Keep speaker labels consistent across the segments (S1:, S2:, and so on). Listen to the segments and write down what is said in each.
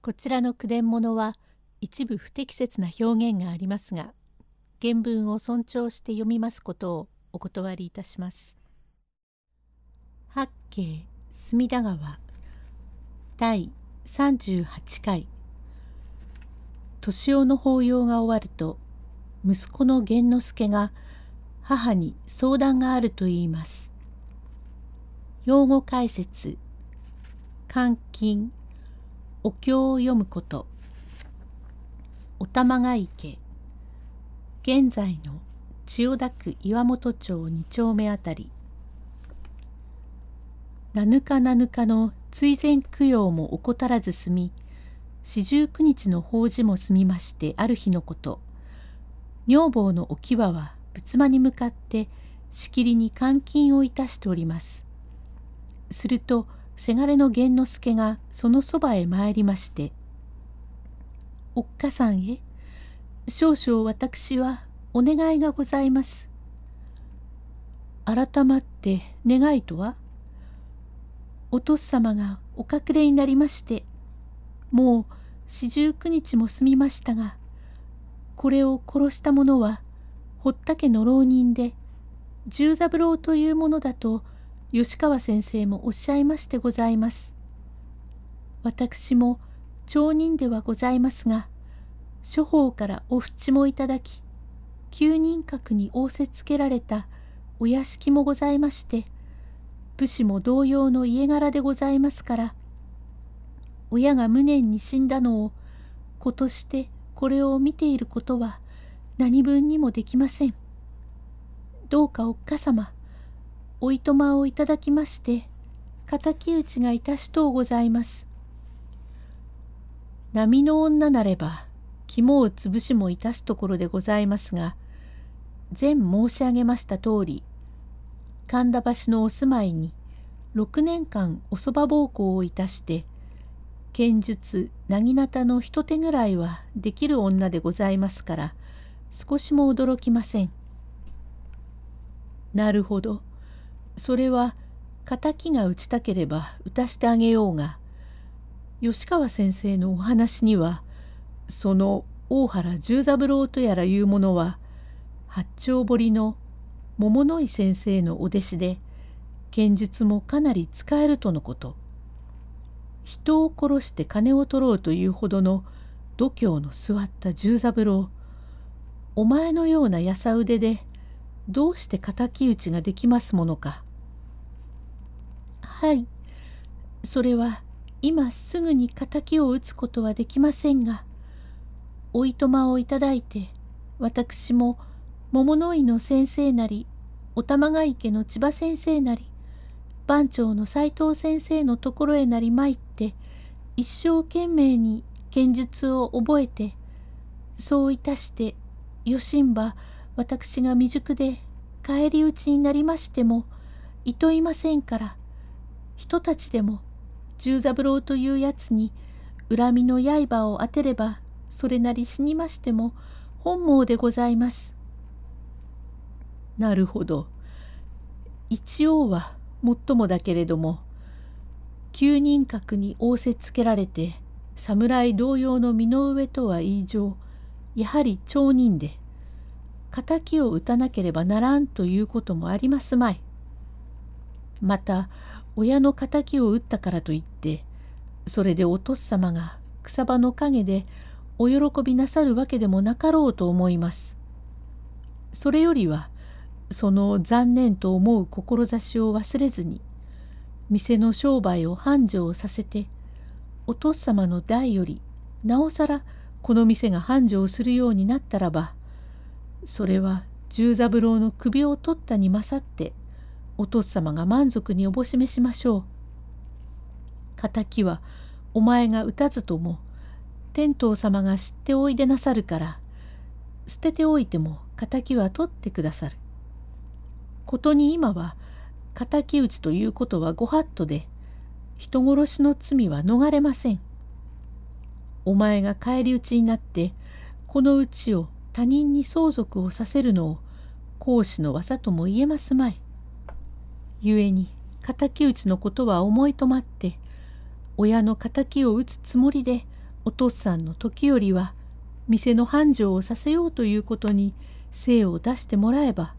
S1: こちらの句伝物は一部不適切な表現がありますが原文を尊重して読みますことをお断りいたします。八景隅田川第38回年男の法要が終わると息子の源之助が母に相談があると言います。用語解説監禁お経を読むこと。お玉が池。現在の千代田区岩本町2丁目あたり。七日七日の追善供養も怠らず済み四十九日の法事も済みましてある日のこと。女房の置き場は仏間に向かってしきりに監禁をいたしております。するとせがれの源之助がそのそばへ参りまして「おっかさんへ少々私はお願いがございます。改まって願いとはお父様がお隠れになりましてもう四十九日も済みましたがこれを殺した者は堀田家の浪人で十三郎というものだと吉川先生もおっしゃいましてございます。私も町人ではございますが、諸方からお淵もいただき、旧人格に仰せつけられたお屋敷もございまして、武士も同様の家柄でございますから、親が無念に死んだのを子としてこれを見ていることは何分にもできません。どうかおっかさま、おいとまをいただきまして、敵討ちがいたしとうございます。波の女なれば、肝を潰しもいたすところでございますが、前申し上げました通り、神田橋のお住まいに6年間おそば奉公をいたして、剣術、なぎなたの一手ぐらいはできる女でございますから、少しも驚きません。なるほど。それは敵が打ちたければ打たしてあげようが吉川先生のお話にはその大原十三郎とやらいうものは八丁堀の桃の井先生のお弟子で剣術もかなり使えるとのこと。人を殺して金を取ろうというほどの度胸の座った十三郎お前のようなやさ腕でどうして敵討ちができますものか。はい。それは今すぐに敵を討つことはできませんが、おいとまをいただいて、私も桃の井の先生なり、お玉が池の千葉先生なり、番長の斎藤先生のところへなり参って、一生懸命に剣術を覚えて、そういたして、よしんば私が未熟で返り討ちになりましても、いといませんから、人たちでも十三郎というやつに恨みの刃を当てればそれなり死にましても本望でございます。なるほど。一応はもっともだけれども旧人格に仰せつけられて侍同様の身の上とは異常やはり町人で敵を討たなければならんということもありますまい。また親の敵を討ったからといってそれでお父様が草場の陰でお喜びなさるわけでもなかろうと思います。それよりはその残念と思う志を忘れずに店の商売を繁盛させてお父様の代よりなおさらこの店が繁盛するようになったらばそれは十三郎の首を取ったに勝ってお父様が満足におぼしめしましょう。敵はお前が打たずとも天道様が知っておいでなさるから捨てておいても敵は取ってくださる。ことに今は敵討ちということはご法度で人殺しの罪は逃れません。お前が返り討ちになってこのうちを他人に相続をさせるのを講師の技とも言えますまい。故に敵討ちのことは思いとまって親の敵を討つつもりでお父さんの時よりは店の繁盛をさせようということに精を出してもらえば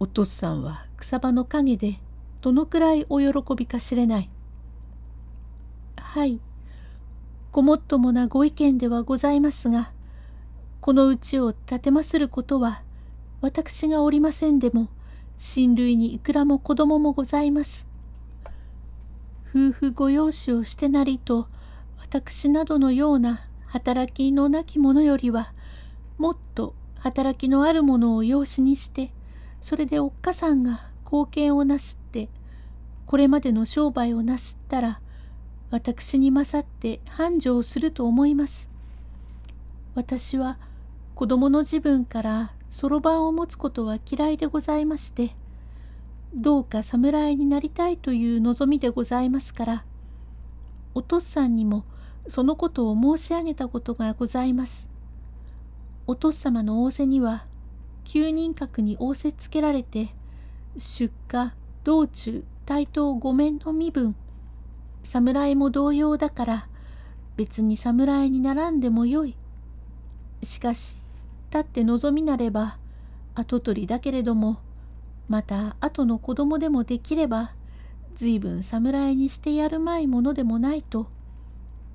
S1: お父さんは草場の陰でどのくらいお喜びかしれない。はいごもっともなご意見ではございますがこのうちを立てますることは私がおりませんでも親類にいくらも子供もございます。夫婦ご養子をしてなりと私などのような働きのなき者よりはもっと働きのある者を養子にしてそれでおっかさんが貢献をなすってこれまでの商売をなすったら私に勝って繁盛すると思います。私は子供の自分からそろばんを持つことは嫌いでございましてどうか侍になりたいという望みでございますからお父さんにもそのことを申し上げたことがございます。お父様の仰せには9人格に仰せつけられて出荷道中対等御免の身分侍も同様だから別に侍にならんでもよい。しかし立って望みなれば跡取りだけれどもまた後の子供でもできれば随分侍にしてやるまいものでもないと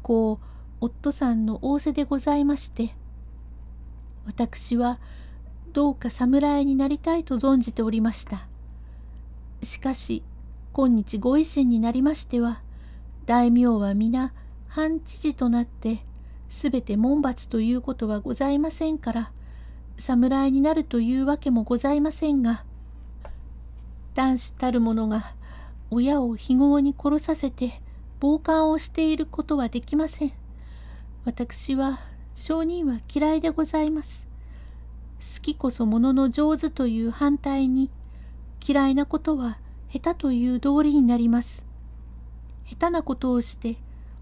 S1: こう夫さんの仰せでございまして私はどうか侍になりたいと存じておりました。しかし今日ご維新になりましては大名は皆半知事となってすべて門罰ということはございませんから侍になるというわけもございませんが男子たる者が親を非業に殺させて傍観をしていることはできません。私は証人は嫌いでございます。好きこそものの上手という反対に嫌いなことは下手という道理になります。下手なことをして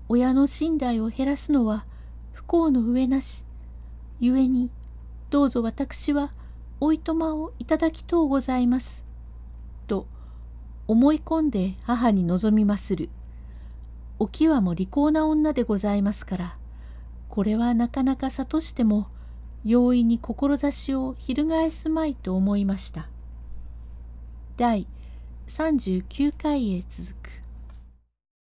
S1: 親の身代を減らすのは不幸の上なし。故にどうぞ私はおいとまをいただきとうございます。と思い込んで母に望みまする。おきわも利口な女でございますから、これはなかなか諭しても容易に志を翻すまいと思いました。第39回へ続く。